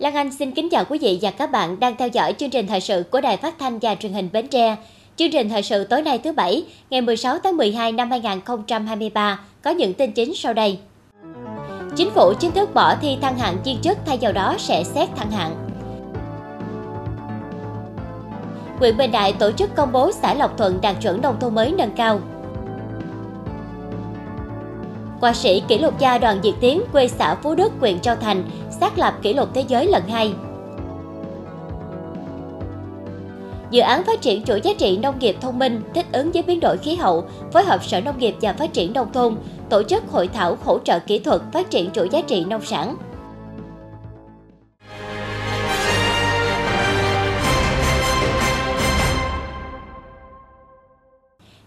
Lan Anh xin kính chào quý vị và các bạn đang theo dõi chương trình thời sự của Đài Phát thanh và Truyền hình Bến Tre. Chương trình thời sự tối nay thứ Bảy, ngày 16 tháng 12 năm 2023 có những tin chính sau đây. Chính phủ chính thức bỏ thi thăng hạng viên chức thay vào đó sẽ xét thăng hạng. Quyện Bình Đại tổ chức công bố xã Lộc Thuận đạt chuẩn nông thôn mới nâng cao. Họa sĩ kỷ lục gia Đoàn Diệt Tiến quê xã Phú Đức, huyện Châu Thành xác lập kỷ lục thế giới lần hai. Dự án phát triển chuỗi giá trị nông nghiệp thông minh thích ứng với biến đổi khí hậu, phối hợp Sở Nông nghiệp và Phát triển Nông thôn tổ chức hội thảo hỗ trợ kỹ thuật phát triển chuỗi giá trị nông sản.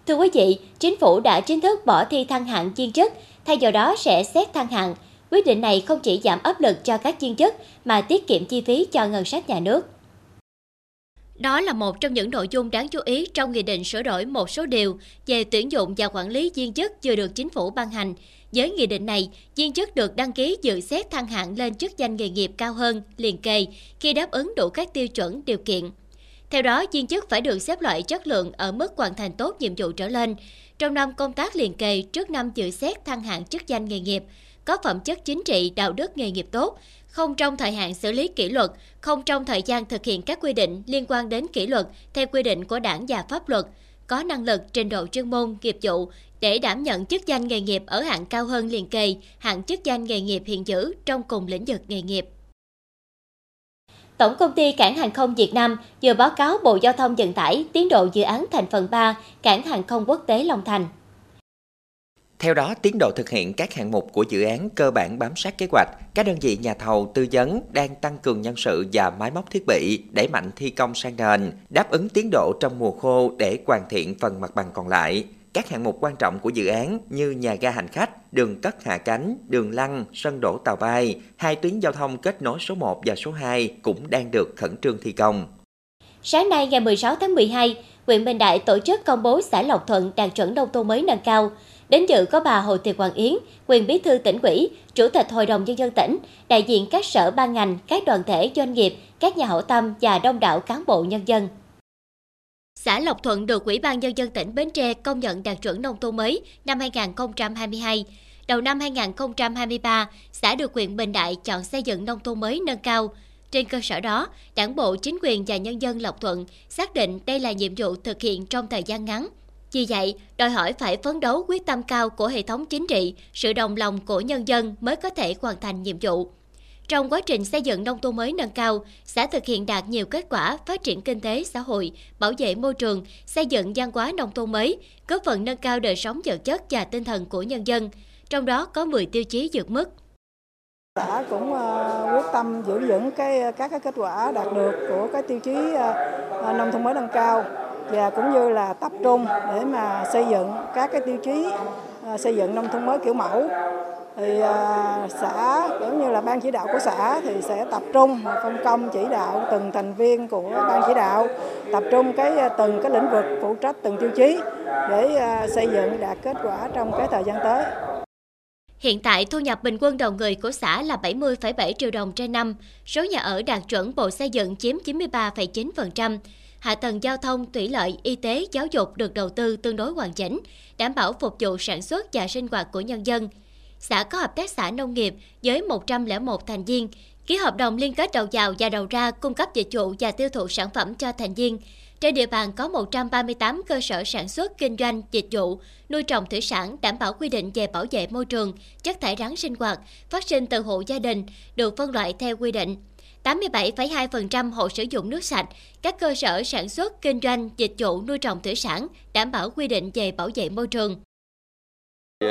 Thưa quý vị, chính phủ đã chính thức bỏ thi thăng hạng chuyên chức, thay vào đó sẽ xét thăng hạng. Quyết định này không chỉ giảm áp lực cho các chuyên chức mà tiết kiệm chi phí cho ngân sách nhà nước. Đó là một trong những nội dung đáng chú ý trong Nghị định sửa đổi một số điều về tuyển dụng và quản lý viên chức vừa được chính phủ ban hành. Với nghị định này, viên chức được đăng ký dự xét thăng hạng lên chức danh nghề nghiệp cao hơn, liền kề khi đáp ứng đủ các tiêu chuẩn, điều kiện. Theo đó, viên chức phải được xếp loại chất lượng ở mức hoàn thành tốt nhiệm vụ trở lên. Trong năm công tác liền kề trước năm dự xét thăng hạng chức danh nghề nghiệp, có phẩm chất chính trị, đạo đức nghề nghiệp tốt, không trong thời hạn xử lý kỷ luật, không trong thời gian thực hiện các quy định liên quan đến kỷ luật theo quy định của đảng và pháp luật, có năng lực, trình độ chuyên môn, nghiệp vụ để đảm nhận chức danh nghề nghiệp ở hạng cao hơn liền kề, hạng chức danh nghề nghiệp hiện giữ trong cùng lĩnh vực nghề nghiệp. Tổng công ty Cảng hàng không Việt Nam vừa báo cáo Bộ Giao thông Vận tải tiến độ dự án thành phần 3 Cảng hàng không quốc tế Long Thành. Theo đó, tiến độ thực hiện các hạng mục của dự án cơ bản bám sát kế hoạch. Các đơn vị nhà thầu tư vấn đang tăng cường nhân sự và máy móc thiết bị, đẩy mạnh thi công sang nền, đáp ứng tiến độ trong mùa khô để hoàn thiện phần mặt bằng còn lại. Các hạng mục quan trọng của dự án như nhà ga hành khách, đường cất hạ cánh, đường lăn, sân đổ tàu bay, hai tuyến giao thông kết nối số 1 và số 2 cũng đang được khẩn trương thi công. Sáng nay ngày 16 tháng 12, huyện Bình Đại tổ chức công bố xã Lộc Thuận đạt chuẩn nông thôn mới nâng cao. Đến dự có bà Hồ Thị Hoàng Yến, quyền bí thư tỉnh ủy, chủ tịch Hội đồng Nhân dân tỉnh, đại diện các sở ban ngành, các đoàn thể doanh nghiệp, các nhà hảo tâm và đông đảo cán bộ nhân dân. Xã Lộc Thuận được Ủy ban Nhân dân tỉnh Bến Tre công nhận đạt chuẩn nông thôn mới năm 2022. Đầu năm 2023, xã được huyện Bình Đại chọn xây dựng nông thôn mới nâng cao. Trên cơ sở đó, đảng bộ, chính quyền và nhân dân Lộc Thuận xác định đây là nhiệm vụ thực hiện trong thời gian ngắn. Vì vậy, đòi hỏi phải phấn đấu quyết tâm cao của hệ thống chính trị, sự đồng lòng của nhân dân mới có thể hoàn thành nhiệm vụ. Trong quá trình xây dựng nông thôn mới nâng cao, xã thực hiện đạt nhiều kết quả phát triển kinh tế xã hội, bảo vệ môi trường, xây dựng văn hóa nông thôn mới, góp phần nâng cao đời sống vật chất và tinh thần của nhân dân. Trong đó có 10 tiêu chí vượt mức. Xã cũng ờ, quyết tâm giữ vững cái ờ, các cái kết quả đạt được của cái tiêu chí ờ, nông thôn mới nâng cao và cũng như là tập trung để mà xây dựng các cái tiêu chí xây dựng nông thôn mới kiểu mẫu thì à, xã cũng như là ban chỉ đạo của xã thì sẽ tập trung phân công chỉ đạo từng thành viên của ban chỉ đạo tập trung cái à, từng cái lĩnh vực phụ trách từng tiêu chí để à, xây dựng đạt kết quả trong cái thời gian tới. Hiện tại, thu nhập bình quân đầu người của xã là 70,7 triệu đồng trên năm, số nhà ở đạt chuẩn Bộ Xây dựng chiếm 93,9%, hạ tầng giao thông, thủy lợi, y tế, giáo dục được đầu tư tương đối hoàn chỉnh, đảm bảo phục vụ sản xuất và sinh hoạt của nhân dân – xã có hợp tác xã nông nghiệp với 101 thành viên, ký hợp đồng liên kết đầu vào và đầu ra cung cấp dịch vụ và tiêu thụ sản phẩm cho thành viên. Trên địa bàn có 138 cơ sở sản xuất, kinh doanh, dịch vụ, nuôi trồng thủy sản đảm bảo quy định về bảo vệ môi trường, chất thải rắn sinh hoạt, phát sinh từ hộ gia đình, được phân loại theo quy định. 87,2% hộ sử dụng nước sạch, các cơ sở sản xuất, kinh doanh, dịch vụ nuôi trồng thủy sản đảm bảo quy định về bảo vệ môi trường.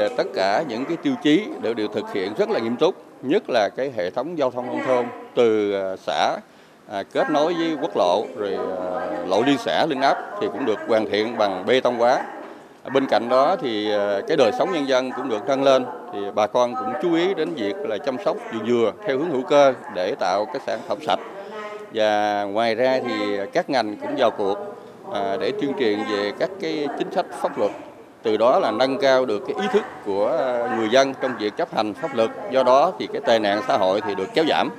À, tất cả những cái tiêu chí đều được thực hiện rất là nghiêm túc, nhất là cái hệ thống giao thông nông thôn từ à, xã à, kết nối với quốc lộ rồi à, lộ liên xã liên ấp thì cũng được hoàn thiện bằng bê tông hóa. Bên cạnh đó thì cái đời sống nhân dân cũng được nâng lên thì bà con cũng chú ý đến việc là chăm sóc dừa dừa theo hướng hữu cơ để tạo cái sản phẩm sạch. Và ngoài ra thì các ngành cũng vào cuộc để tuyên truyền về các cái chính sách pháp luật từ đó là nâng cao được cái ý thức của người dân trong việc chấp hành pháp luật do đó thì cái tệ nạn xã hội thì được kéo giảm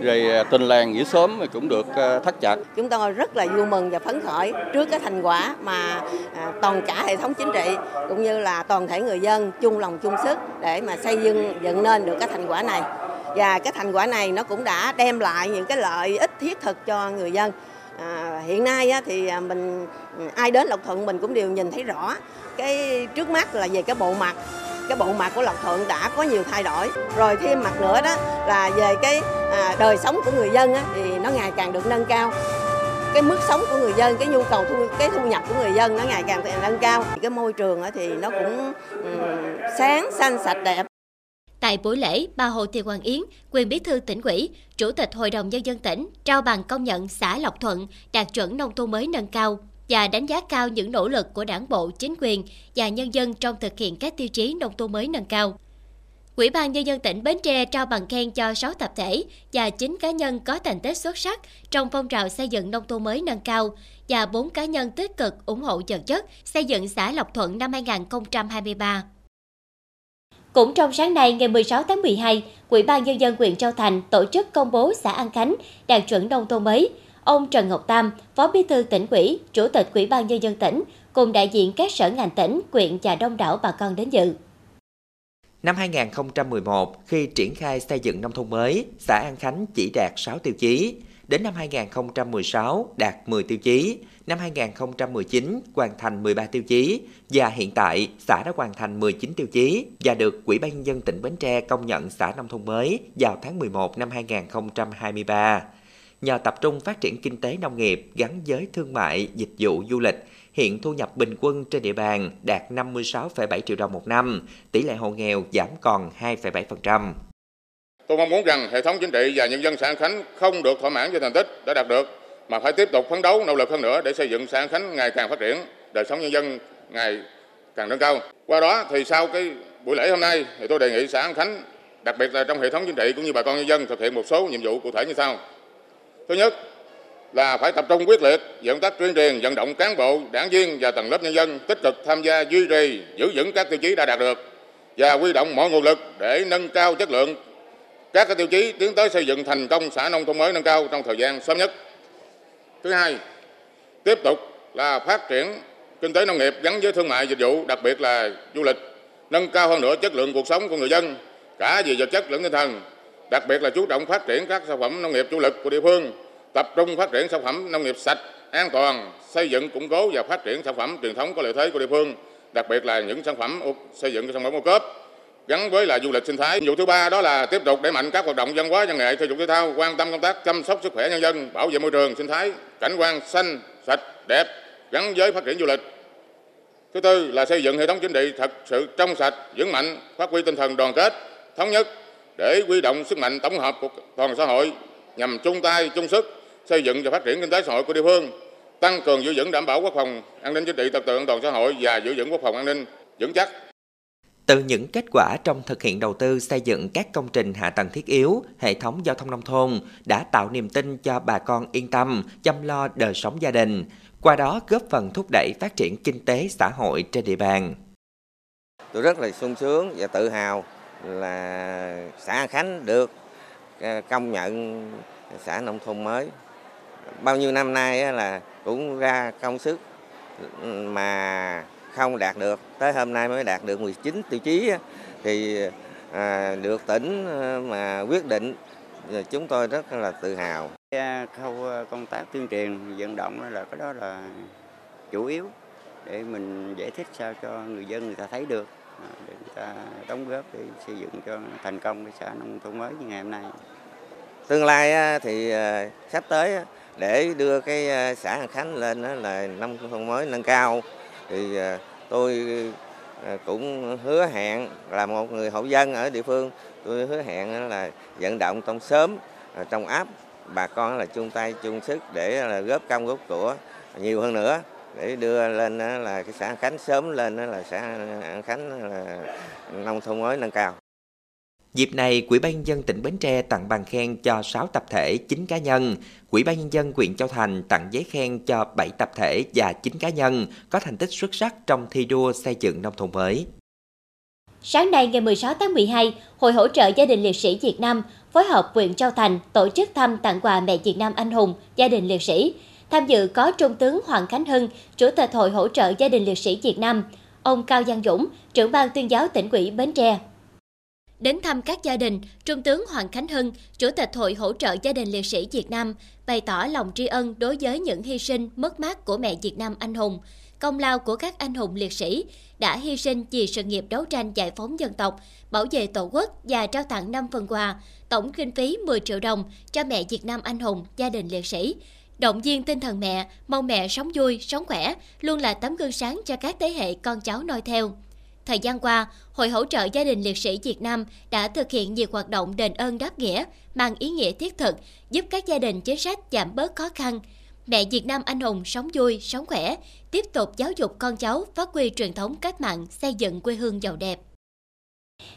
rồi à, tình làng nghĩa xóm cũng được à, thắt chặt. Chúng tôi rất là vui mừng và phấn khởi trước cái thành quả mà à, toàn cả hệ thống chính trị cũng như là toàn thể người dân chung lòng chung sức để mà xây dựng dựng nên được cái thành quả này. Và cái thành quả này nó cũng đã đem lại những cái lợi ích thiết thực cho người dân. À, hiện nay á, thì à, mình ai đến Lộc Thuận mình cũng đều nhìn thấy rõ cái trước mắt là về cái bộ mặt cái bộ mặt của Lộc Thuận đã có nhiều thay đổi. Rồi thêm mặt nữa đó là về cái à, đời sống của người dân á, thì nó ngày càng được nâng cao. Cái mức sống của người dân cái nhu cầu thu cái thu nhập của người dân nó ngày càng nâng cao. Cái môi trường thì nó cũng um, sáng xanh sạch đẹp. Tại buổi lễ, bà Hồ Thị Hoàng Yến, quyền bí thư tỉnh ủy, chủ tịch Hội đồng Nhân dân tỉnh, trao bằng công nhận xã Lộc Thuận đạt chuẩn nông thôn mới nâng cao và đánh giá cao những nỗ lực của đảng bộ, chính quyền và nhân dân trong thực hiện các tiêu chí nông thôn mới nâng cao. Ủy ban Nhân dân tỉnh Bến Tre trao bằng khen cho 6 tập thể và 9 cá nhân có thành tích xuất sắc trong phong trào xây dựng nông thôn mới nâng cao và 4 cá nhân tích cực ủng hộ vật chất xây dựng xã Lộc Thuận năm 2023. Cũng trong sáng nay, ngày 16 tháng 12, Ủy ban Nhân dân huyện Châu Thành tổ chức công bố xã An Khánh đạt chuẩn nông thôn mới – ông Trần Ngọc Tam, Phó Bí thư tỉnh ủy, Chủ tịch Ủy ban nhân dân tỉnh cùng đại diện các sở ngành tỉnh, quyện và đông đảo bà con đến dự. Năm 2011, khi triển khai xây dựng nông thôn mới, xã An Khánh chỉ đạt 6 tiêu chí. Đến năm 2016 đạt 10 tiêu chí, năm 2019 hoàn thành 13 tiêu chí và hiện tại xã đã hoàn thành 19 tiêu chí và được Ủy ban nhân dân tỉnh Bến Tre công nhận xã nông thôn mới vào tháng 11 năm 2023 nhờ tập trung phát triển kinh tế nông nghiệp gắn với thương mại, dịch vụ du lịch, hiện thu nhập bình quân trên địa bàn đạt 56,7 triệu đồng một năm, tỷ lệ hộ nghèo giảm còn 2,7%. Tôi mong muốn rằng hệ thống chính trị và nhân dân xã An Khánh không được thỏa mãn với thành tích đã đạt được, mà phải tiếp tục phấn đấu nỗ lực hơn nữa để xây dựng xã An Khánh ngày càng phát triển, đời sống nhân dân ngày càng nâng cao. Qua đó thì sau cái buổi lễ hôm nay thì tôi đề nghị xã An Khánh, đặc biệt là trong hệ thống chính trị cũng như bà con nhân dân thực hiện một số nhiệm vụ cụ thể như sau. Thứ nhất là phải tập trung quyết liệt dẫn tác tuyên truyền vận động cán bộ, đảng viên và tầng lớp nhân dân tích cực tham gia duy trì, giữ vững các tiêu chí đã đạt được và huy động mọi nguồn lực để nâng cao chất lượng các tiêu chí tiến tới xây dựng thành công xã nông thôn mới nâng cao trong thời gian sớm nhất. Thứ hai, tiếp tục là phát triển kinh tế nông nghiệp gắn với thương mại dịch vụ, đặc biệt là du lịch, nâng cao hơn nữa chất lượng cuộc sống của người dân cả về vật chất lẫn tinh thần đặc biệt là chú trọng phát triển các sản phẩm nông nghiệp chủ lực của địa phương, tập trung phát triển sản phẩm nông nghiệp sạch, an toàn, xây dựng củng cố và phát triển sản phẩm truyền thống có lợi thế của địa phương, đặc biệt là những sản phẩm xây dựng sản phẩm ô cốp gắn với là du lịch sinh thái. Nhiệm vụ thứ ba đó là tiếp tục đẩy mạnh các hoạt động văn hóa văn nghệ thể dục thể thao, quan tâm công tác chăm sóc sức khỏe nhân dân, bảo vệ môi trường sinh thái, cảnh quan xanh, sạch, đẹp gắn với phát triển du lịch. Thứ tư là xây dựng hệ thống chính trị thật sự trong sạch, vững mạnh, phát huy tinh thần đoàn kết, thống nhất, để quy động sức mạnh tổng hợp của toàn xã hội nhằm chung tay chung sức xây dựng và phát triển kinh tế xã hội của địa phương tăng cường giữ vững đảm bảo quốc phòng an ninh chính trị trật tự an toàn xã hội và giữ vững quốc phòng an ninh vững chắc từ những kết quả trong thực hiện đầu tư xây dựng các công trình hạ tầng thiết yếu, hệ thống giao thông nông thôn đã tạo niềm tin cho bà con yên tâm chăm lo đời sống gia đình, qua đó góp phần thúc đẩy phát triển kinh tế xã hội trên địa bàn. Tôi rất là sung sướng và tự hào là xã An Khánh được ờ, công nhận xã nông thôn mới. Bao nhiêu năm nay là cũng ra công sức ừ, mà không đạt được, tới hôm nay mới đạt được 19 tiêu chí thì à, được tỉnh ờ, mà quyết định chúng tôi rất là tự hào. Khâu ờ, công tác tuyên truyền vận động là cái đó là chủ yếu để mình giải thích sao cho người dân người ta thấy được để người ta đóng góp để xây dựng cho thành công cái xã nông thôn mới như ngày hôm nay. Tương lai thì à, sắp tới để đưa cái à, xã An Khánh lên là nông thôn mới nâng cao thì à, tôi à, cũng hứa hẹn là một người hậu dân ở địa phương, tôi hứa hẹn là vận động trong sớm à, trong áp, bà con là chung tay chung sức để là góp công góp của nhiều hơn nữa, để đưa lên là cái xã An Khánh, sớm lên là xã An Khánh là nông thôn mới nâng cao. Dịp này, Quỹ ban nhân dân tỉnh Bến Tre tặng bằng khen cho 6 tập thể, 9 cá nhân. Quỹ ban nhân dân huyện Châu Thành tặng giấy khen cho 7 tập thể và 9 cá nhân có thành tích xuất sắc trong thi đua xây dựng nông thôn mới. Sáng nay ngày 16 tháng 12, Hội hỗ trợ gia đình liệt sĩ Việt Nam phối hợp huyện Châu Thành tổ chức thăm tặng quà mẹ Việt Nam anh hùng, gia đình liệt sĩ. Tham dự có Trung tướng Hoàng Khánh Hưng, Chủ tịch Hội hỗ trợ gia đình liệt sĩ Việt Nam, ông Cao Giang Dũng, trưởng ban tuyên giáo tỉnh ủy Bến Tre. Đến thăm các gia đình, Trung tướng Hoàng Khánh Hưng, Chủ tịch Hội hỗ trợ gia đình liệt sĩ Việt Nam, bày tỏ lòng tri ân đối với những hy sinh, mất mát của mẹ Việt Nam anh hùng, công lao của các anh hùng liệt sĩ đã hy sinh vì sự nghiệp đấu tranh giải phóng dân tộc, bảo vệ Tổ quốc và trao tặng 5 phần quà, tổng kinh phí 10 triệu đồng cho mẹ Việt Nam anh hùng, gia đình liệt sĩ. Động viên tinh thần mẹ, mong mẹ sống vui, sống khỏe, luôn là tấm gương sáng cho các thế hệ con cháu noi theo. Thời gian qua, Hội hỗ trợ gia đình liệt sĩ Việt Nam đã thực hiện nhiều hoạt động đền ơn đáp nghĩa, mang ý nghĩa thiết thực, giúp các gia đình chính sách giảm bớt khó khăn. Mẹ Việt Nam anh hùng sống vui, sống khỏe, tiếp tục giáo dục con cháu phát huy truyền thống cách mạng, xây dựng quê hương giàu đẹp.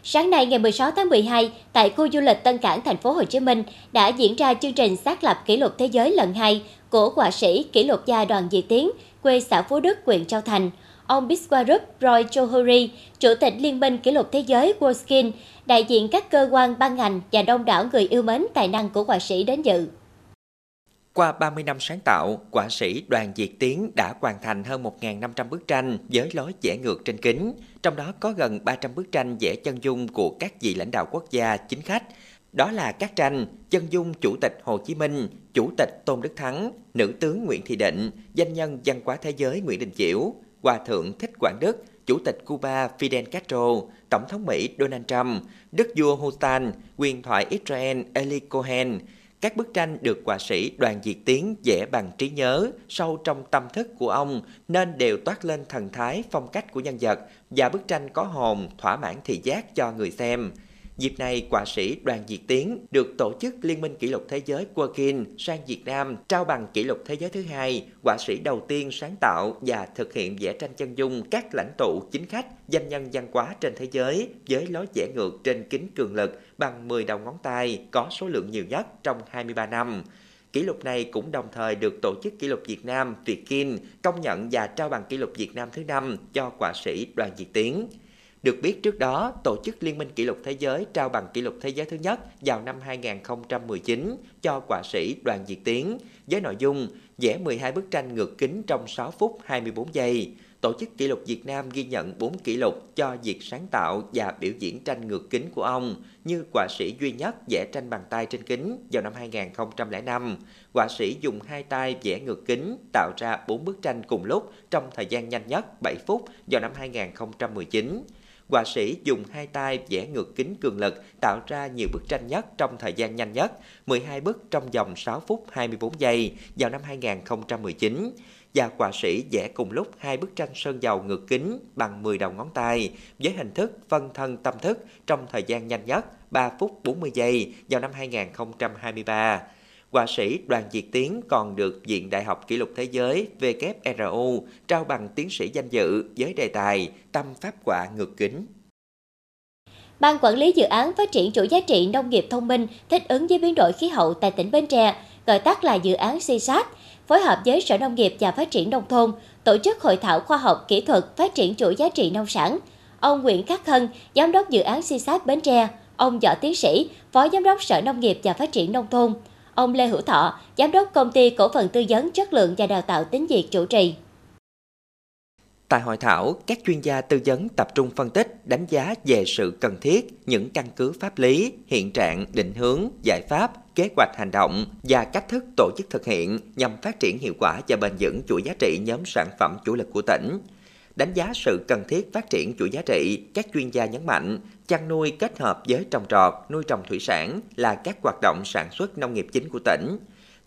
Sáng nay ngày 16 tháng 12, tại khu du lịch Tân Cảng, thành phố Hồ Chí Minh đã diễn ra chương trình xác lập kỷ lục thế giới lần 2 của họa sĩ kỷ lục gia Đoàn Diệt Tiến, quê xã Phú Đức, huyện Châu Thành ông Biswarup Roy Chohuri, Chủ tịch Liên minh Kỷ lục Thế giới WorldSkin, đại diện các cơ quan ban ngành và đông đảo người yêu mến tài năng của họa sĩ đến dự. Qua 30 năm sáng tạo, họa sĩ Đoàn Diệt Tiến đã hoàn thành hơn 1.500 bức tranh với lối vẽ ngược trên kính, trong đó có gần 300 bức tranh vẽ chân dung của các vị lãnh đạo quốc gia chính khách. Đó là các tranh chân dung Chủ tịch Hồ Chí Minh, Chủ tịch Tôn Đức Thắng, Nữ tướng Nguyễn Thị Định, danh nhân văn hóa thế giới Nguyễn Đình Chiểu, Hòa thượng Thích Quảng Đức, Chủ tịch Cuba Fidel Castro, Tổng thống Mỹ Donald Trump, Đức vua Housan, quyền thoại Israel Eli Cohen. Các bức tranh được họa sĩ Đoàn Diệt Tiến vẽ bằng trí nhớ, sâu trong tâm thức của ông nên đều toát lên thần thái phong cách của nhân vật và bức tranh có hồn, thỏa mãn thị giác cho người xem. Dịp này, họa sĩ Đoàn Diệt Tiến được tổ chức Liên minh kỷ lục thế giới Quakin sang Việt Nam trao bằng kỷ lục thế giới thứ hai, họa sĩ đầu tiên sáng tạo và thực hiện vẽ tranh chân dung các lãnh tụ chính khách, danh nhân văn hóa trên thế giới với lối vẽ ngược trên kính cường lực bằng 10 đầu ngón tay có số lượng nhiều nhất trong 23 năm. Kỷ lục này cũng đồng thời được Tổ chức Kỷ lục Việt Nam Việt Kim công nhận và trao bằng kỷ lục Việt Nam thứ năm cho họa sĩ Đoàn Diệt Tiến. Được biết trước đó, Tổ chức Liên minh Kỷ lục Thế giới trao bằng kỷ lục thế giới thứ nhất vào năm 2019 cho họa sĩ Đoàn Diệt Tiến với nội dung vẽ 12 bức tranh ngược kính trong 6 phút 24 giây. Tổ chức Kỷ lục Việt Nam ghi nhận 4 kỷ lục cho việc sáng tạo và biểu diễn tranh ngược kính của ông như họa sĩ duy nhất vẽ tranh bằng tay trên kính vào năm 2005. Họa sĩ dùng hai tay vẽ ngược kính tạo ra 4 bức tranh cùng lúc trong thời gian nhanh nhất 7 phút vào năm 2019 họa sĩ dùng hai tay vẽ ngược kính cường lực tạo ra nhiều bức tranh nhất trong thời gian nhanh nhất, 12 bức trong vòng 6 phút 24 giây vào năm 2019 và họa sĩ vẽ cùng lúc hai bức tranh sơn dầu ngược kính bằng 10 đầu ngón tay với hình thức phân thân tâm thức trong thời gian nhanh nhất 3 phút 40 giây vào năm 2023. Họa sĩ Đoàn Diệt Tiến còn được Viện Đại học Kỷ lục Thế giới WRU trao bằng tiến sĩ danh dự với đề tài Tâm pháp họa ngược kính. Ban quản lý dự án phát triển chuỗi giá trị nông nghiệp thông minh thích ứng với biến đổi khí hậu tại tỉnh Bến Tre, gọi tắt là dự án CSAT, phối hợp với Sở Nông nghiệp và Phát triển Nông thôn, tổ chức hội thảo khoa học kỹ thuật phát triển chuỗi giá trị nông sản. Ông Nguyễn Khắc Hân, Giám đốc dự án CSAT Bến Tre, ông Võ Tiến Sĩ, Phó Giám đốc Sở Nông nghiệp và Phát triển Nông thôn, ông Lê Hữu Thọ, Giám đốc Công ty Cổ phần Tư vấn Chất lượng và Đào tạo Tính Việt chủ trì. Tại hội thảo, các chuyên gia tư vấn tập trung phân tích, đánh giá về sự cần thiết, những căn cứ pháp lý, hiện trạng, định hướng, giải pháp, kế hoạch hành động và cách thức tổ chức thực hiện nhằm phát triển hiệu quả và bền vững chuỗi giá trị nhóm sản phẩm chủ lực của tỉnh. Đánh giá sự cần thiết phát triển chuỗi giá trị, các chuyên gia nhấn mạnh chăn nuôi kết hợp với trồng trọt, nuôi trồng thủy sản là các hoạt động sản xuất nông nghiệp chính của tỉnh.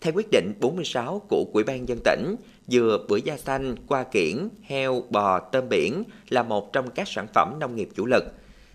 Theo quyết định 46 của Ủy ban dân tỉnh, dừa, bưởi da xanh, qua kiển, heo, bò, tôm biển là một trong các sản phẩm nông nghiệp chủ lực.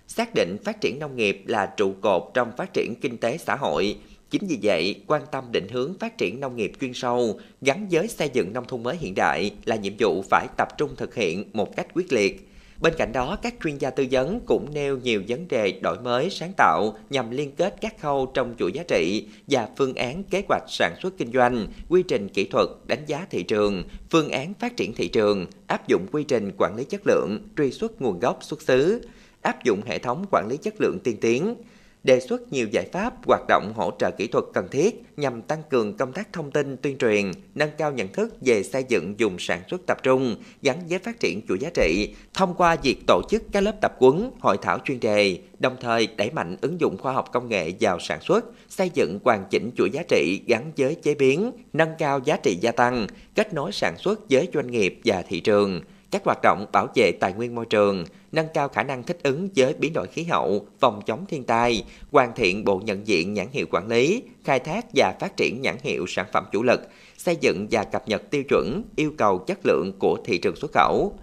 Xác định phát triển nông nghiệp là trụ cột trong phát triển kinh tế xã hội, Chính vì vậy, quan tâm định hướng phát triển nông nghiệp chuyên sâu gắn với xây dựng nông thôn mới hiện đại là nhiệm vụ phải tập trung thực hiện một cách quyết liệt. Bên cạnh đó, các chuyên gia tư vấn cũng nêu nhiều vấn đề đổi mới sáng tạo nhằm liên kết các khâu trong chuỗi giá trị và phương án kế hoạch sản xuất kinh doanh, quy trình kỹ thuật, đánh giá thị trường, phương án phát triển thị trường, áp dụng quy trình quản lý chất lượng, truy xuất nguồn gốc xuất xứ, áp dụng hệ thống quản lý chất lượng tiên tiến, đề xuất nhiều giải pháp hoạt động hỗ trợ kỹ thuật cần thiết nhằm tăng cường công tác thông tin tuyên truyền, nâng cao nhận thức về xây dựng dùng sản xuất tập trung gắn với phát triển chuỗi giá trị thông qua việc tổ chức các lớp tập quấn, hội thảo chuyên đề, đồng thời đẩy mạnh ứng dụng khoa học công nghệ vào sản xuất, xây dựng hoàn chỉnh chuỗi giá trị gắn với chế biến, nâng cao giá trị gia tăng, kết nối sản xuất với doanh nghiệp và thị trường các hoạt động bảo vệ tài nguyên môi trường, nâng cao khả năng thích ứng với biến đổi khí hậu, phòng chống thiên tai, hoàn thiện bộ nhận diện nhãn hiệu quản lý, khai thác và phát triển nhãn hiệu sản phẩm chủ lực, xây dựng và cập nhật tiêu chuẩn, yêu cầu chất lượng của thị trường xuất khẩu.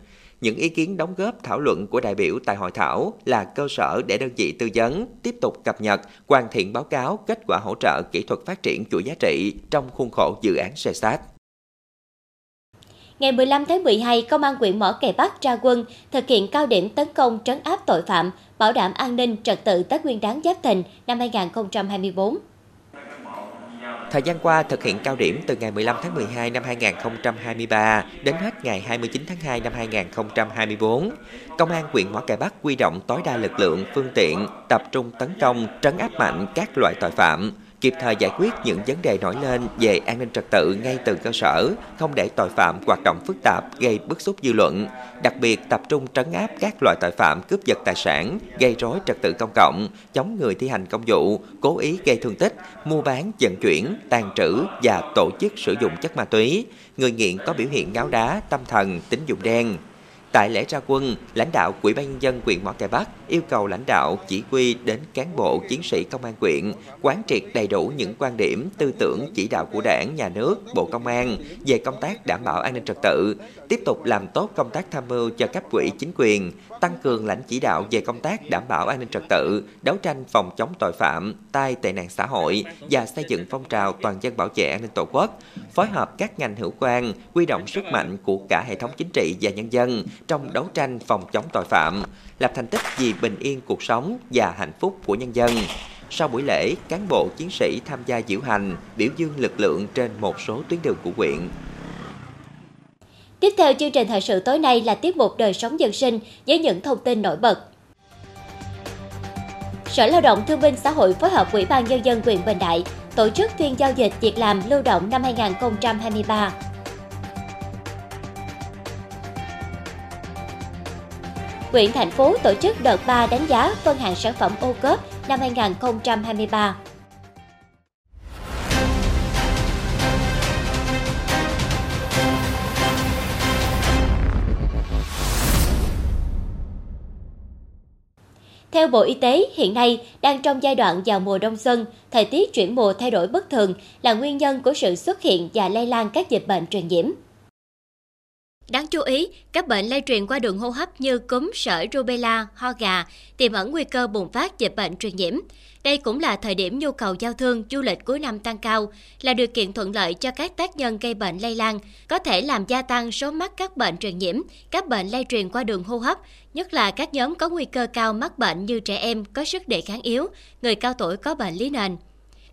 Những ý kiến đóng góp thảo luận của đại biểu tại hội thảo là cơ sở để đơn vị tư vấn tiếp tục cập nhật, hoàn thiện báo cáo kết quả hỗ trợ kỹ thuật phát triển chuỗi giá trị trong khuôn khổ dự án SESAT. Ngày 15 tháng 12, Công an huyện Mỏ Cày Bắc ra quân thực hiện cao điểm tấn công trấn áp tội phạm, bảo đảm an ninh trật tự Tết Nguyên đán Giáp Thìn năm 2024. Thời gian qua thực hiện cao điểm từ ngày 15 tháng 12 năm 2023 đến hết ngày 29 tháng 2 năm 2024, Công an huyện Mỏ Cày Bắc quy động tối đa lực lượng, phương tiện, tập trung tấn công, trấn áp mạnh các loại tội phạm, kịp thời giải quyết những vấn đề nổi lên về an ninh trật tự ngay từ cơ sở, không để tội phạm hoạt động phức tạp gây bức xúc dư luận, đặc biệt tập trung trấn áp các loại tội phạm cướp giật tài sản, gây rối trật tự công cộng, chống người thi hành công vụ, cố ý gây thương tích, mua bán, vận chuyển, tàn trữ và tổ chức sử dụng chất ma túy, người nghiện có biểu hiện ngáo đá, tâm thần, tính dụng đen. Tại lễ ra quân, lãnh đạo quỹ ban nhân dân huyện Mỏ Cày Bắc yêu cầu lãnh đạo chỉ huy đến cán bộ chiến sĩ công an huyện quán triệt đầy đủ những quan điểm, tư tưởng chỉ đạo của Đảng, Nhà nước, Bộ Công an về công tác đảm bảo an ninh trật tự, tiếp tục làm tốt công tác tham mưu cho cấp quỹ chính quyền, tăng cường lãnh chỉ đạo về công tác đảm bảo an ninh trật tự, đấu tranh phòng chống tội phạm, tai tệ nạn xã hội và xây dựng phong trào toàn dân bảo vệ an ninh Tổ quốc, phối hợp các ngành hữu quan, huy động sức mạnh của cả hệ thống chính trị và nhân dân trong đấu tranh phòng chống tội phạm, lập thành tích vì bình yên cuộc sống và hạnh phúc của nhân dân. Sau buổi lễ, cán bộ chiến sĩ tham gia diễu hành, biểu dương lực lượng trên một số tuyến đường của huyện. Tiếp theo chương trình thời sự tối nay là tiết mục đời sống dân sinh với những thông tin nổi bật. Sở Lao động Thương binh Xã hội phối hợp Ủy ban Nhân dân huyện Bình Đại tổ chức phiên giao dịch việc làm lưu động năm 2023. Huyện thành phố tổ chức đợt 3 đánh giá phân hạng sản phẩm ô cốp năm 2023. Theo Bộ Y tế, hiện nay đang trong giai đoạn vào mùa đông xuân, thời tiết chuyển mùa thay đổi bất thường là nguyên nhân của sự xuất hiện và lây lan các dịch bệnh truyền nhiễm. Đáng chú ý, các bệnh lây truyền qua đường hô hấp như cúm, sởi, rubella, ho gà tiềm ẩn nguy cơ bùng phát dịch bệnh truyền nhiễm. Đây cũng là thời điểm nhu cầu giao thương, du lịch cuối năm tăng cao, là điều kiện thuận lợi cho các tác nhân gây bệnh lây lan, có thể làm gia tăng số mắc các bệnh truyền nhiễm, các bệnh lây truyền qua đường hô hấp, nhất là các nhóm có nguy cơ cao mắc bệnh như trẻ em có sức đề kháng yếu, người cao tuổi có bệnh lý nền.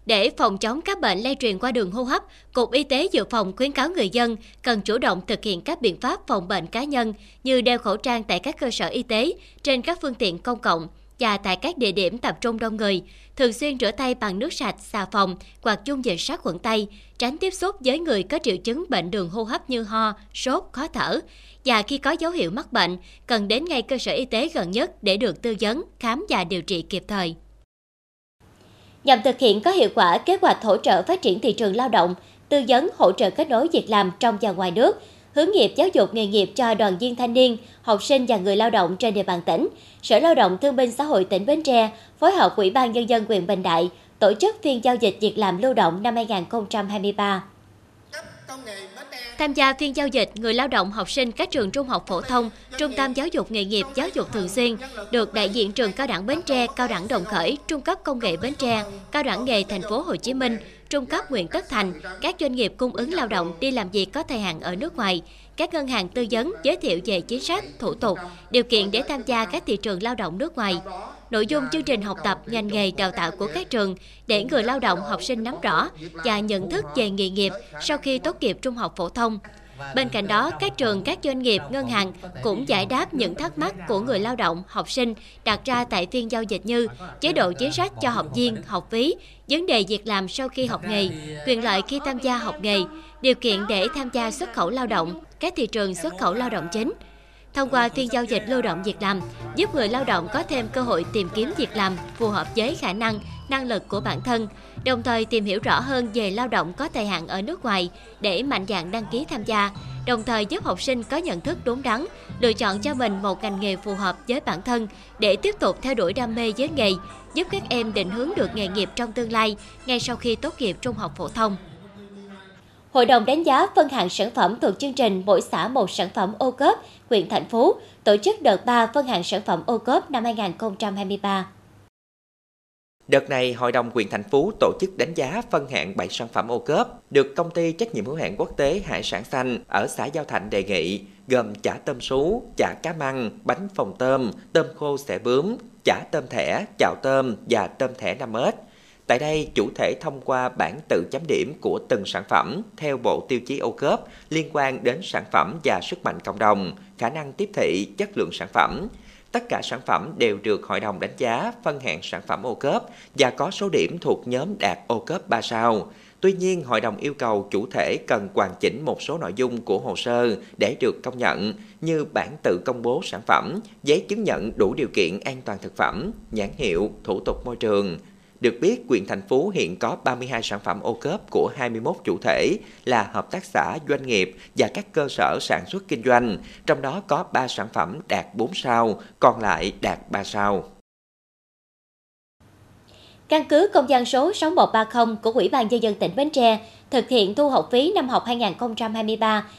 Để phòng chống các bệnh lây truyền qua đường hô hấp, Cục Y tế Dự phòng khuyến cáo người dân cần chủ động thực hiện các biện pháp phòng bệnh cá nhân như đeo khẩu trang tại các cơ sở y tế, trên các phương tiện công cộng và tại các địa điểm tập trung đông người, thường xuyên rửa tay bằng nước sạch, xà phòng hoặc dung dịch sát khuẩn tay, tránh tiếp xúc với người có triệu chứng bệnh đường hô hấp như ho, sốt, khó thở. Và khi có dấu hiệu mắc bệnh, cần đến ngay cơ sở y tế gần nhất để được tư vấn, khám và điều trị kịp thời. Nhằm thực hiện có hiệu quả kế hoạch hỗ trợ phát triển thị trường lao động, tư vấn hỗ trợ kết nối việc làm trong và ngoài nước, hướng nghiệp giáo dục nghề nghiệp cho đoàn viên thanh niên, học sinh và người lao động trên địa bàn tỉnh, Sở Lao động Thương binh Xã hội tỉnh Bến Tre phối hợp Ủy ban Nhân dân huyện Bình Đại tổ chức phiên giao dịch việc làm lưu động năm 2023. Tham gia phiên giao dịch, người lao động học sinh các trường trung học phổ thông, trung tâm giáo dục nghề nghiệp, giáo dục thường xuyên được đại diện trường cao đẳng Bến Tre, cao đẳng Đồng Khởi, trung cấp công nghệ Bến Tre, cao đẳng nghề thành phố Hồ Chí Minh, trung cấp huyện Tất Thành, các doanh nghiệp cung ứng lao động đi làm việc có thời hạn ở nước ngoài, các ngân hàng tư vấn giới thiệu về chính sách, thủ tục, điều kiện để tham gia các thị trường lao động nước ngoài, nội dung chương trình học tập ngành nghề đào tạo của các trường để người lao động học sinh nắm rõ và nhận thức về nghề nghiệp sau khi tốt nghiệp trung học phổ thông Bên cạnh đó, các trường, các doanh nghiệp, ngân hàng cũng giải đáp những thắc mắc của người lao động, học sinh đặt ra tại phiên giao dịch như chế độ chính sách cho học viên, học phí, vấn đề việc làm sau khi học nghề, quyền lợi khi tham gia học nghề, điều kiện để tham gia xuất khẩu lao động, các thị trường xuất khẩu lao động chính. Thông qua phiên giao dịch lưu động việc làm, giúp người lao động có thêm cơ hội tìm kiếm việc làm phù hợp với khả năng, năng lực của bản thân, đồng thời tìm hiểu rõ hơn về lao động có thời hạn ở nước ngoài để mạnh dạn đăng ký tham gia, đồng thời giúp học sinh có nhận thức đúng đắn, lựa chọn cho mình một ngành nghề phù hợp với bản thân để tiếp tục theo đuổi đam mê với nghề, giúp các em định hướng được nghề nghiệp trong tương lai ngay sau khi tốt nghiệp trung học phổ thông. Hội đồng đánh giá phân hạng sản phẩm thuộc chương trình mỗi xã một sản phẩm ô cốp, huyện thành phố tổ chức đợt 3 phân hạng sản phẩm ô cốp năm 2023. Đợt này, Hội đồng quyền thành phố tổ chức đánh giá phân hạng 7 sản phẩm ô cốp được công ty trách nhiệm hữu hạn quốc tế Hải sản xanh ở xã Giao Thạnh đề nghị gồm chả tôm sú, chả cá măng, bánh phồng tôm, tôm khô xẻ bướm, chả tôm thẻ, chảo tôm và tôm thẻ 5 ếch. Tại đây, chủ thể thông qua bảng tự chấm điểm của từng sản phẩm theo bộ tiêu chí ô cốp liên quan đến sản phẩm và sức mạnh cộng đồng, khả năng tiếp thị, chất lượng sản phẩm. Tất cả sản phẩm đều được hội đồng đánh giá phân hạng sản phẩm ô cốp và có số điểm thuộc nhóm đạt ô cốp 3 sao. Tuy nhiên, hội đồng yêu cầu chủ thể cần hoàn chỉnh một số nội dung của hồ sơ để được công nhận như bản tự công bố sản phẩm, giấy chứng nhận đủ điều kiện an toàn thực phẩm, nhãn hiệu, thủ tục môi trường, được biết, quyện thành phố hiện có 32 sản phẩm ô cớp của 21 chủ thể là hợp tác xã, doanh nghiệp và các cơ sở sản xuất kinh doanh, trong đó có 3 sản phẩm đạt 4 sao, còn lại đạt 3 sao. Căn cứ công dân số 6130 của Ủy ban Nhân dân tỉnh Bến Tre thực hiện thu học phí năm học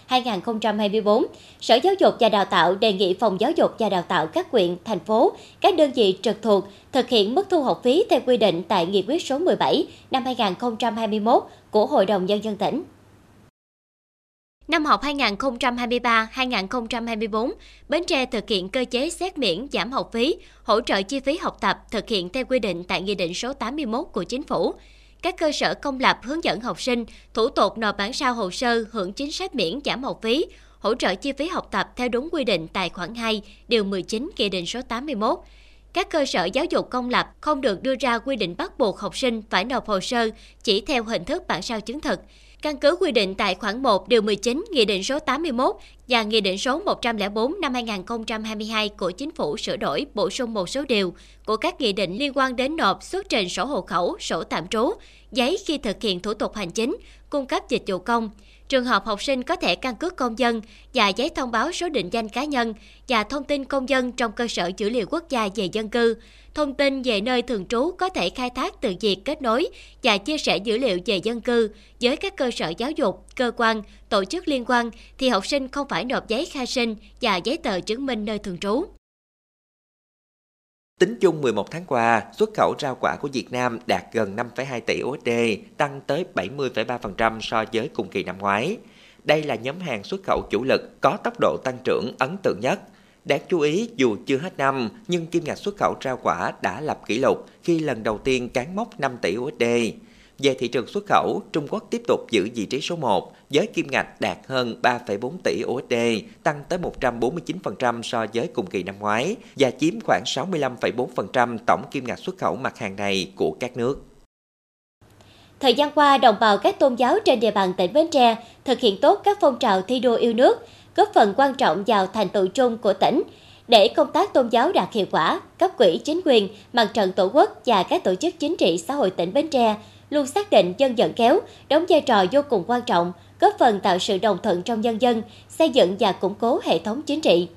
2023-2024, Sở Giáo dục và Đào tạo đề nghị Phòng Giáo dục và Đào tạo các quyện, thành phố, các đơn vị trực thuộc thực hiện mức thu học phí theo quy định tại Nghị quyết số 17 năm 2021 của Hội đồng Nhân dân tỉnh. Năm học 2023-2024, Bến Tre thực hiện cơ chế xét miễn giảm học phí, hỗ trợ chi phí học tập thực hiện theo quy định tại Nghị định số 81 của Chính phủ. Các cơ sở công lập hướng dẫn học sinh thủ tục nộp bản sao hồ sơ hưởng chính sách miễn giảm học phí, hỗ trợ chi phí học tập theo đúng quy định tại khoản 2, điều 19 Nghị định số 81. Các cơ sở giáo dục công lập không được đưa ra quy định bắt buộc học sinh phải nộp hồ sơ chỉ theo hình thức bản sao chứng thực. Căn cứ quy định tại khoản 1 điều 19 Nghị định số 81 và Nghị định số 104 năm 2022 của Chính phủ sửa đổi bổ sung một số điều của các nghị định liên quan đến nộp xuất trình sổ hộ khẩu, sổ tạm trú, giấy khi thực hiện thủ tục hành chính, cung cấp dịch vụ công. Trường hợp học sinh có thẻ căn cước công dân và giấy thông báo số định danh cá nhân và thông tin công dân trong cơ sở dữ liệu quốc gia về dân cư, thông tin về nơi thường trú có thể khai thác từ việc kết nối và chia sẻ dữ liệu về dân cư với các cơ sở giáo dục, cơ quan, tổ chức liên quan thì học sinh không phải nộp giấy khai sinh và giấy tờ chứng minh nơi thường trú. Tính chung 11 tháng qua, xuất khẩu rau quả của Việt Nam đạt gần 5,2 tỷ USD, tăng tới 70,3% so với cùng kỳ năm ngoái. Đây là nhóm hàng xuất khẩu chủ lực có tốc độ tăng trưởng ấn tượng nhất. Đáng chú ý, dù chưa hết năm, nhưng kim ngạch xuất khẩu rau quả đã lập kỷ lục khi lần đầu tiên cán mốc 5 tỷ USD. Về thị trường xuất khẩu, Trung Quốc tiếp tục giữ vị trí số 1 với kim ngạch đạt hơn 3,4 tỷ USD, tăng tới 149% so với cùng kỳ năm ngoái và chiếm khoảng 65,4% tổng kim ngạch xuất khẩu mặt hàng này của các nước. Thời gian qua, đồng bào các tôn giáo trên địa bàn tỉnh Bến Tre thực hiện tốt các phong trào thi đua yêu nước, góp phần quan trọng vào thành tựu chung của tỉnh. Để công tác tôn giáo đạt hiệu quả, cấp quỹ chính quyền, mặt trận tổ quốc và các tổ chức chính trị xã hội tỉnh Bến Tre luôn xác định dân vận kéo đóng vai trò vô cùng quan trọng, góp phần tạo sự đồng thuận trong nhân dân, xây dựng và củng cố hệ thống chính trị.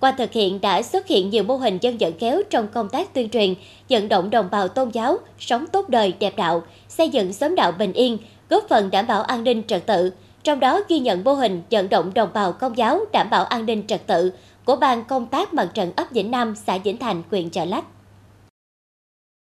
Qua thực hiện đã xuất hiện nhiều mô hình dân vận kéo trong công tác tuyên truyền, vận động đồng bào tôn giáo, sống tốt đời, đẹp đạo, xây dựng xóm đạo bình yên, góp phần đảm bảo an ninh trật tự. Trong đó ghi nhận mô hình vận động đồng bào công giáo đảm bảo an ninh trật tự của ban công tác mặt trận ấp Vĩnh Nam, xã Vĩnh Thành, huyện Chợ Lách.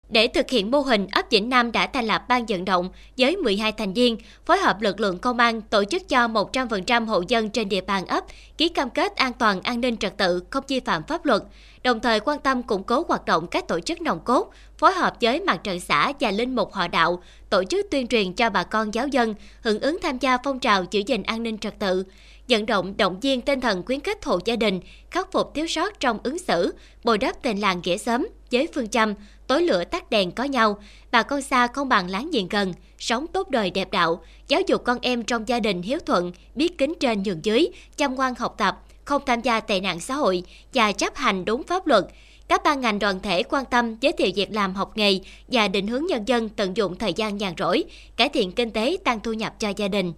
Để thực hiện mô hình, ấp Vĩnh Nam đã thành lập ban vận động với 12 thành viên, phối hợp lực lượng công an tổ chức cho 100% hộ dân trên địa bàn ấp ký cam kết an toàn an ninh trật tự, không vi phạm pháp luật, đồng thời quan tâm củng cố hoạt động các tổ chức nòng cốt, phối hợp với mặt trận xã và linh mục họ đạo, tổ chức tuyên truyền cho bà con giáo dân hưởng ứng tham gia phong trào giữ gìn an ninh trật tự, vận động động viên tinh thần khuyến khích hộ gia đình khắc phục thiếu sót trong ứng xử, bồi đắp tình làng nghĩa xóm với phương châm tối lửa tắt đèn có nhau, bà con xa không bằng láng giềng gần, sống tốt đời đẹp đạo, giáo dục con em trong gia đình hiếu thuận, biết kính trên nhường dưới, chăm ngoan học tập, không tham gia tệ nạn xã hội và chấp hành đúng pháp luật. Các ban ngành đoàn thể quan tâm giới thiệu việc làm học nghề và định hướng nhân dân tận dụng thời gian nhàn rỗi, cải thiện kinh tế tăng thu nhập cho gia đình.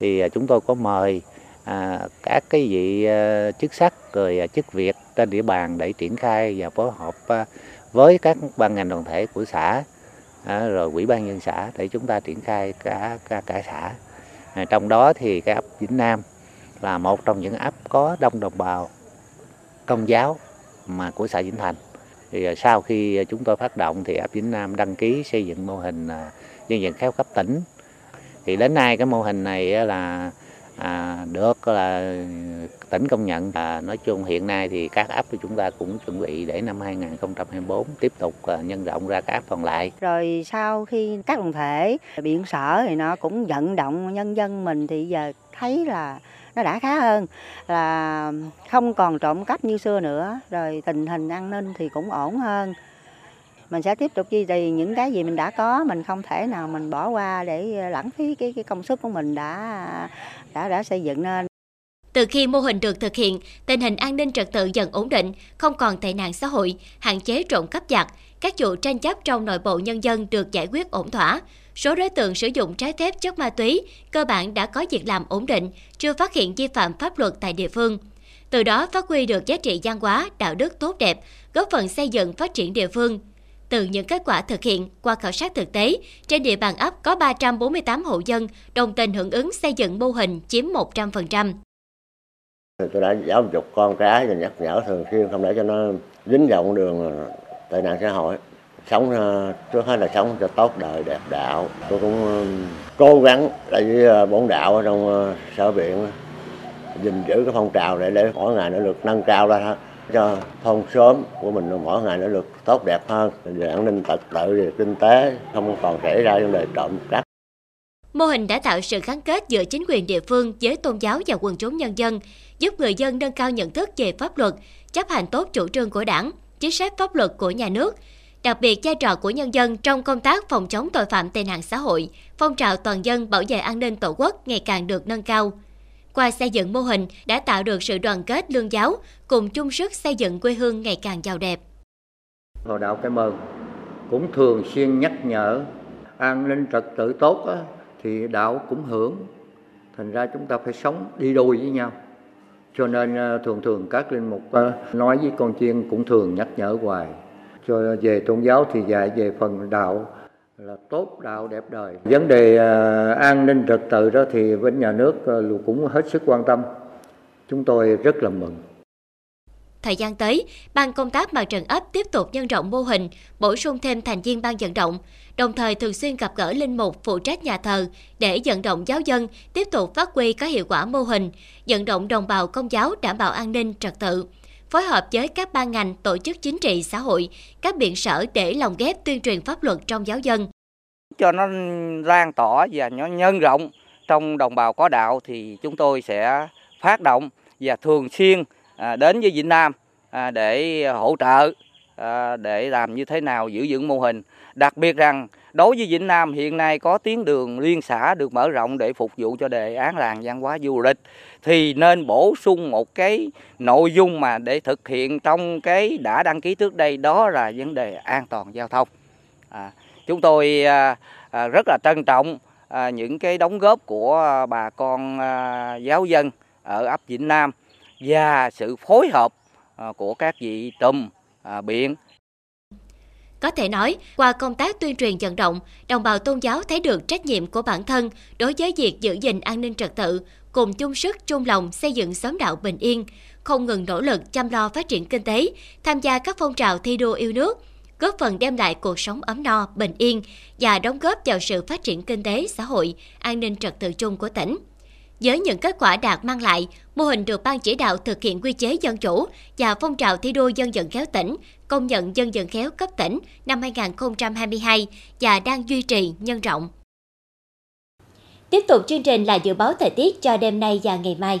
Thì à, chúng tôi có mời à, các cái vị à, chức sắc rồi à, chức việc trên địa bàn để triển khai và phối hợp à, với các ban ngành đoàn thể của xã à, rồi quỹ ban nhân xã để chúng ta triển khai cả cả, cả xã. À, trong đó thì cái ấp Vĩnh Nam là một trong những ấp có đông đồng bào công giáo mà của xã Vĩnh Thành. Thì à, sau khi à, chúng tôi phát động thì ấp Vĩnh Nam đăng ký xây dựng mô hình à, dân vận khéo cấp tỉnh thì đến nay cái mô hình này là à, được là tỉnh công nhận à, nói chung hiện nay thì các ấp của chúng ta cũng chuẩn bị để năm 2024 tiếp tục à, nhân rộng ra các ấp còn lại. Rồi sau khi các đoàn thể biện sở thì nó cũng vận động nhân dân mình thì giờ thấy là nó đã khá hơn là không còn trộm cắp như xưa nữa rồi tình hình an ninh thì cũng ổn hơn mình sẽ tiếp tục duy trì những cái gì mình đã có mình không thể nào mình bỏ qua để lãng phí cái cái công sức của mình đã đã đã xây dựng nên từ khi mô hình được thực hiện, tình hình an ninh trật tự dần ổn định, không còn tệ nạn xã hội, hạn chế trộm cắp giật, các vụ tranh chấp trong nội bộ nhân dân được giải quyết ổn thỏa. Số đối tượng sử dụng trái phép chất ma túy cơ bản đã có việc làm ổn định, chưa phát hiện vi phạm pháp luật tại địa phương. Từ đó phát huy được giá trị văn hóa, đạo đức tốt đẹp, góp phần xây dựng phát triển địa phương. Từ những kết quả thực hiện qua khảo sát thực tế, trên địa bàn ấp có 348 hộ dân đồng tình hưởng ứng xây dựng mô hình chiếm 100%. Tôi đã giáo dục con cái và nhắc nhở thường xuyên không để cho nó dính vào con đường ờ, tệ nạn xã hội. Sống ờ, trước hết là sống cho tốt đời đẹp đạo. Tôi cũng ờ, cố gắng với bổn đạo ở trong sở viện gìn giữ cái phong trào để để mỗi ngày nó được nâng cao lên cho thôn xóm của mình mỗi ngày nó được tốt đẹp hơn về an ninh trật tự về kinh tế không còn xảy ra vấn đề trộm cắp Mô hình đã tạo sự gắn kết giữa chính quyền địa phương với tôn giáo và quần chúng nhân dân, giúp người dân nâng cao nhận thức về pháp luật, chấp hành tốt chủ trương của đảng, chính sách pháp luật của nhà nước, đặc biệt vai trò của nhân dân trong công tác phòng chống tội phạm tệ nạn xã hội, phong trào toàn dân bảo vệ an ninh tổ quốc ngày càng được nâng cao. Qua xây dựng mô hình đã tạo được sự đoàn kết lương giáo, cùng chung sức xây dựng quê hương ngày càng giàu đẹp. Hội đạo Cái Mơn cũng thường xuyên nhắc nhở an ninh trật tự tốt á, thì đạo cũng hưởng. Thành ra chúng ta phải sống đi đôi với nhau. Cho nên ờ, thường thường các linh mục ờ, nói với con chiên cũng thường nhắc nhở hoài. Cho về tôn giáo thì dạy về phần đạo là tốt đạo đẹp đời. Vấn đề à, an ninh trật tự đó thì bên nhà nước à, cũng hết sức quan tâm. Chúng tôi rất là mừng. Thời gian tới, Ban công tác mặt trận ấp tiếp tục nhân rộng mô hình, bổ sung thêm thành viên ban vận động, đồng thời thường xuyên gặp gỡ linh mục phụ trách nhà thờ để vận động giáo dân tiếp tục phát huy có hiệu quả mô hình, vận động đồng bào công giáo đảm bảo an ninh trật tự phối hợp với các ban ngành, tổ chức chính trị, xã hội, các biện sở để lồng ghép tuyên truyền pháp luật trong giáo dân. Cho nó lan tỏa và nó nhân rộng trong đồng bào có đạo thì chúng tôi sẽ phát động và thường xuyên à, đến với Vĩnh Nam à, để hỗ trợ à, để làm như thế nào giữ vững mô hình. Đặc biệt rằng đối với Vĩnh Nam hiện nay có tuyến đường liên xã được mở rộng để phục vụ cho đề án làng văn hóa du lịch thì nên bổ sung một cái nội dung mà để thực hiện trong cái đã đăng ký trước đây đó là vấn đề an toàn giao thông. À, chúng tôi à, à, rất là trân trọng à, những cái đóng góp của bà con à, giáo dân ở ấp Vĩnh Nam và sự phối hợp à, của các vị trùm à, biện có thể nói, qua công tác tuyên truyền vận động, đồng bào tôn giáo thấy được trách nhiệm của bản thân đối với việc giữ gìn an ninh trật tự, cùng chung sức chung lòng xây dựng xóm đạo bình yên, không ngừng nỗ lực chăm lo phát triển kinh tế, tham gia các phong trào thi đua yêu nước, góp phần đem lại cuộc sống ấm no, bình yên và đóng góp vào sự phát triển kinh tế, xã hội, an ninh trật tự chung của tỉnh. Với những kết quả đạt mang lại, mô hình được Ban chỉ đạo thực hiện quy chế dân chủ và phong trào thi đua dân vận khéo tỉnh, công nhận dân vận khéo cấp tỉnh năm 2022 và đang duy trì, nhân rộng. Tiếp tục chương trình là dự báo thời tiết cho đêm nay và ngày mai.